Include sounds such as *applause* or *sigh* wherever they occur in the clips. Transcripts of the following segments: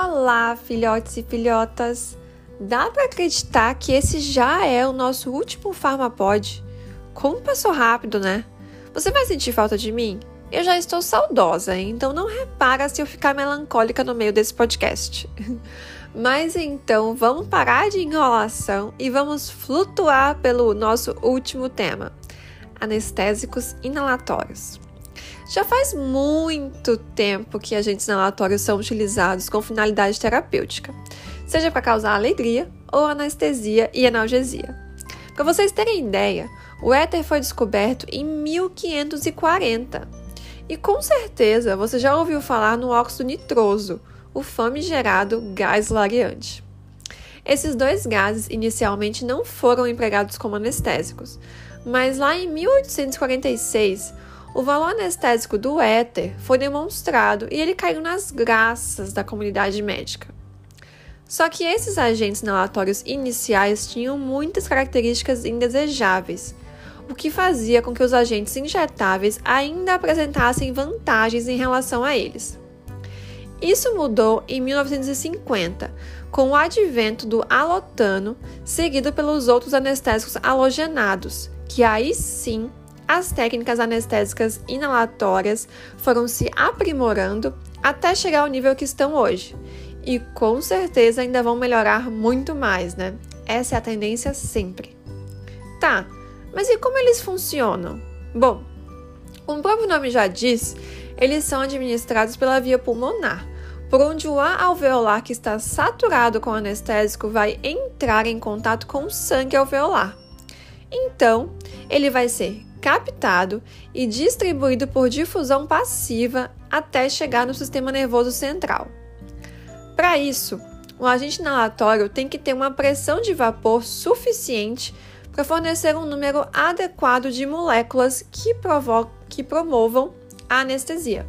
Olá, filhotes e filhotas! Dá para acreditar que esse já é o nosso último Farmapod? Como passou rápido, né? Você vai sentir falta de mim? Eu já estou saudosa, então não repara se eu ficar melancólica no meio desse podcast. *laughs* Mas então vamos parar de enrolação e vamos flutuar pelo nosso último tema: anestésicos inalatórios. Já faz muito tempo que agentes inalatórios são utilizados com finalidade terapêutica, seja para causar alegria ou anestesia e analgesia. Para vocês terem ideia, o éter foi descoberto em 1540. E com certeza você já ouviu falar no óxido nitroso, o famigerado gás lareante. Esses dois gases inicialmente não foram empregados como anestésicos, mas lá em 1846 o valor anestésico do éter foi demonstrado e ele caiu nas graças da comunidade médica. Só que esses agentes inalatórios iniciais tinham muitas características indesejáveis, o que fazia com que os agentes injetáveis ainda apresentassem vantagens em relação a eles. Isso mudou em 1950, com o advento do alotano, seguido pelos outros anestésicos halogenados, que aí sim as técnicas anestésicas inalatórias foram se aprimorando até chegar ao nível que estão hoje. E com certeza ainda vão melhorar muito mais, né? Essa é a tendência sempre. Tá, mas e como eles funcionam? Bom, como o próprio nome já diz, eles são administrados pela via pulmonar, por onde o ar alveolar que está saturado com anestésico vai entrar em contato com o sangue alveolar. Então, ele vai ser captado e distribuído por difusão passiva até chegar no sistema nervoso central. Para isso, o agente inalatório tem que ter uma pressão de vapor suficiente para fornecer um número adequado de moléculas que, que promovam a anestesia.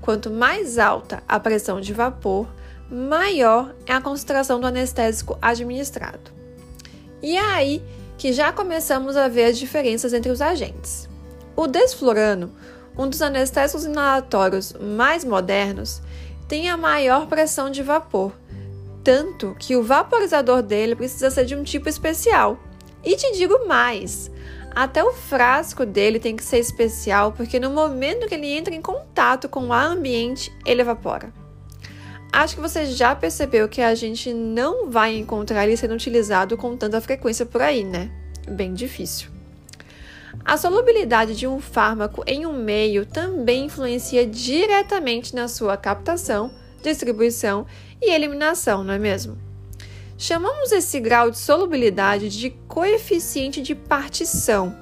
Quanto mais alta a pressão de vapor, maior é a concentração do anestésico administrado. E é aí que já começamos a ver as diferenças entre os agentes. O desflurano, um dos anestésicos inalatórios mais modernos, tem a maior pressão de vapor, tanto que o vaporizador dele precisa ser de um tipo especial. E te digo mais, até o frasco dele tem que ser especial, porque no momento que ele entra em contato com o ambiente, ele evapora. Acho que você já percebeu que a gente não vai encontrar ele sendo utilizado com tanta frequência por aí, né? Bem difícil. A solubilidade de um fármaco em um meio também influencia diretamente na sua captação, distribuição e eliminação, não é mesmo? Chamamos esse grau de solubilidade de coeficiente de partição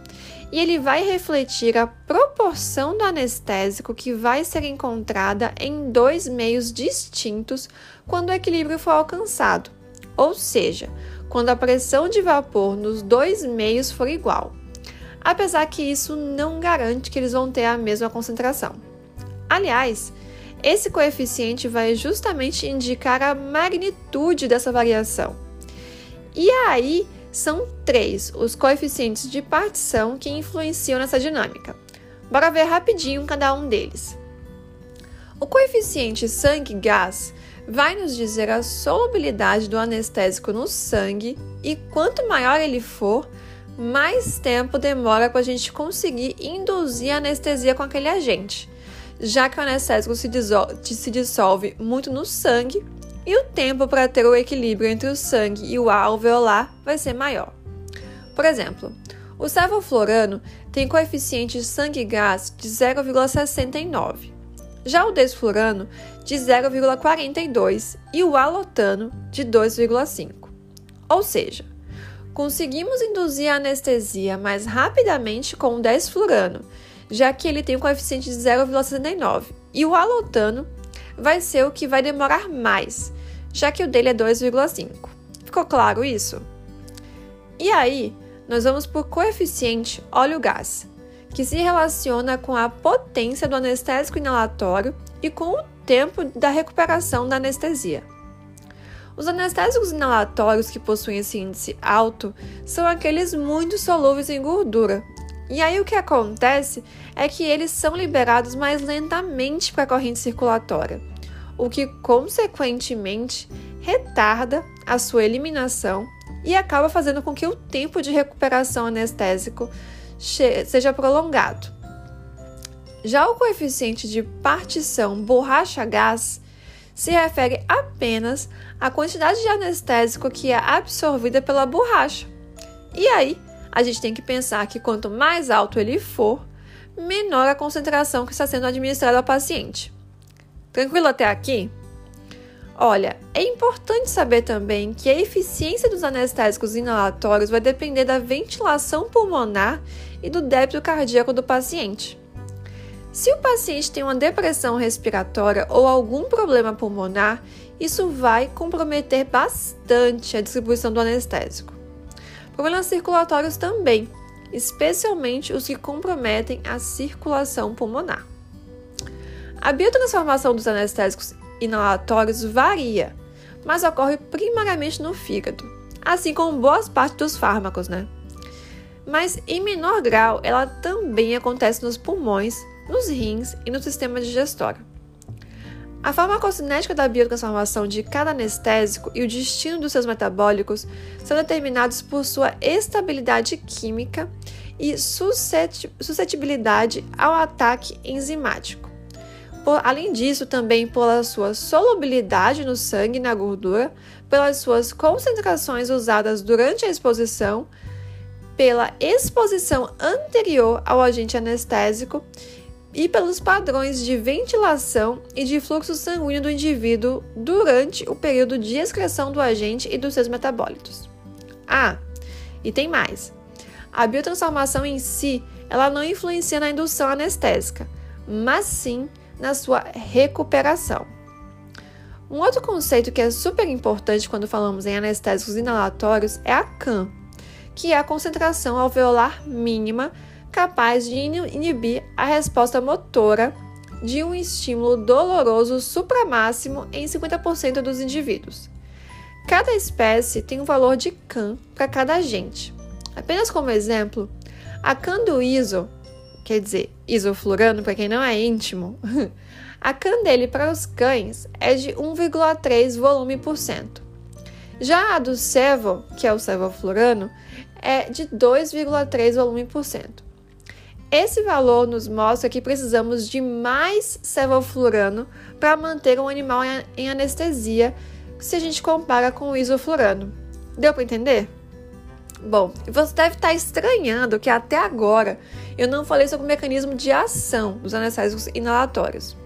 e ele vai refletir a proporção do anestésico que vai ser encontrada em dois meios distintos quando o equilíbrio for alcançado, ou seja, quando a pressão de vapor nos dois meios for igual. Apesar que isso não garante que eles vão ter a mesma concentração. Aliás, esse coeficiente vai justamente indicar a magnitude dessa variação. E aí, são três os coeficientes de partição que influenciam nessa dinâmica. Bora ver rapidinho cada um deles. O coeficiente sangue-gás vai nos dizer a solubilidade do anestésico no sangue e quanto maior ele for, mais tempo demora para a gente conseguir induzir a anestesia com aquele agente, já que o anestésico se se dissolve muito no sangue e o tempo para ter o equilíbrio entre o sangue e o ar alveolar vai ser maior. Por exemplo, o sevoflorano tem coeficiente sangue-gás de 0,69, já o desflurano de 0,42 e o alotano de 2,5. Ou seja, conseguimos induzir a anestesia mais rapidamente com o desflurano, já que ele tem um coeficiente de 0,69, e o alotano vai ser o que vai demorar mais, já que o dele é 2,5. Ficou claro isso? E aí, nós vamos por coeficiente óleo-gás, que se relaciona com a potência do anestésico inalatório e com o tempo da recuperação da anestesia. Os anestésicos inalatórios que possuem esse índice alto são aqueles muito solúveis em gordura. E aí o que acontece é que eles são liberados mais lentamente para a corrente circulatória, o que consequentemente retarda a sua eliminação e acaba fazendo com que o tempo de recuperação anestésico seja prolongado. Já o coeficiente de partição borracha-gás se refere apenas à quantidade de anestésico que é absorvida pela borracha. E aí, a gente tem que pensar que quanto mais alto ele for, menor a concentração que está sendo administrada ao paciente. Tranquilo até aqui? Olha, é importante saber também que a eficiência dos anestésicos inalatórios vai depender da ventilação pulmonar e do débito cardíaco do paciente. Se o paciente tem uma depressão respiratória ou algum problema pulmonar, isso vai comprometer bastante a distribuição do anestésico. Problemas circulatórios também, especialmente os que comprometem a circulação pulmonar. A biotransformação dos anestésicos inalatórios varia, mas ocorre primariamente no fígado, assim como boas partes dos fármacos, né? Mas em menor grau, ela também acontece nos pulmões, nos rins e no sistema digestório. A farmacocinética da biotransformação de cada anestésico e o destino dos seus metabólicos são determinados por sua estabilidade química e suscetibilidade ao ataque enzimático. Por, além disso, também pela sua solubilidade no sangue e na gordura, pelas suas concentrações usadas durante a exposição, pela exposição anterior ao agente anestésico e pelos padrões de ventilação e de fluxo sanguíneo do indivíduo durante o período de excreção do agente e dos seus metabólitos. Ah, e tem mais. A biotransformação em si, ela não influencia na indução anestésica, mas sim na sua recuperação. Um outro conceito que é super importante quando falamos em anestésicos inalatórios é a CAM, que é a concentração alveolar mínima capaz de inibir a resposta motora de um estímulo doloroso supramáximo em 50% dos indivíduos. Cada espécie tem um valor de CAN para cada agente. Apenas como exemplo, a CAN do ISO, quer dizer, isoflurano para quem não é íntimo, *laughs* a CAN dele para os cães é de 1,3 volume por cento. Já a do Cevo, que é o sevoflurano, é de 2,3 volume por cento. Esse valor nos mostra que precisamos de mais sevoflurano para manter um animal em anestesia se a gente compara com o isoflurano. Deu para entender? Bom, você deve estar estranhando que até agora eu não falei sobre o mecanismo de ação dos anestésicos inalatórios.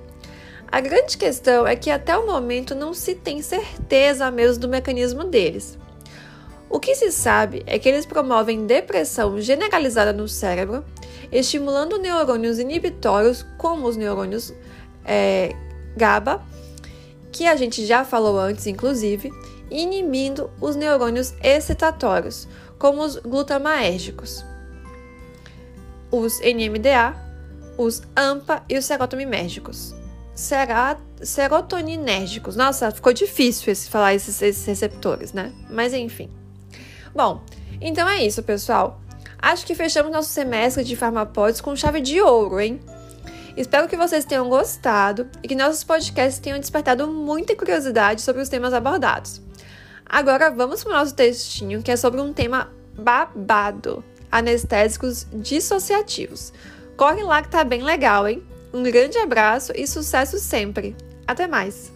A grande questão é que até o momento não se tem certeza mesmo do mecanismo deles. O que se sabe é que eles promovem depressão generalizada no cérebro, estimulando neurônios inibitórios, como os neurônios é, GABA, que a gente já falou antes, inclusive, e inibindo os neurônios excitatórios, como os glutamaérgicos, os NMDA, os AMPA e os serotoninérgicos. Serotoninérgicos. Nossa, ficou difícil esse, falar esses, esses receptores, né? Mas enfim. Bom, então é isso, pessoal. Acho que fechamos nosso semestre de Farmapods com chave de ouro, hein? Espero que vocês tenham gostado e que nossos podcasts tenham despertado muita curiosidade sobre os temas abordados. Agora vamos para o nosso textinho que é sobre um tema babado: anestésicos dissociativos. Corre lá que tá bem legal, hein? Um grande abraço e sucesso sempre! Até mais!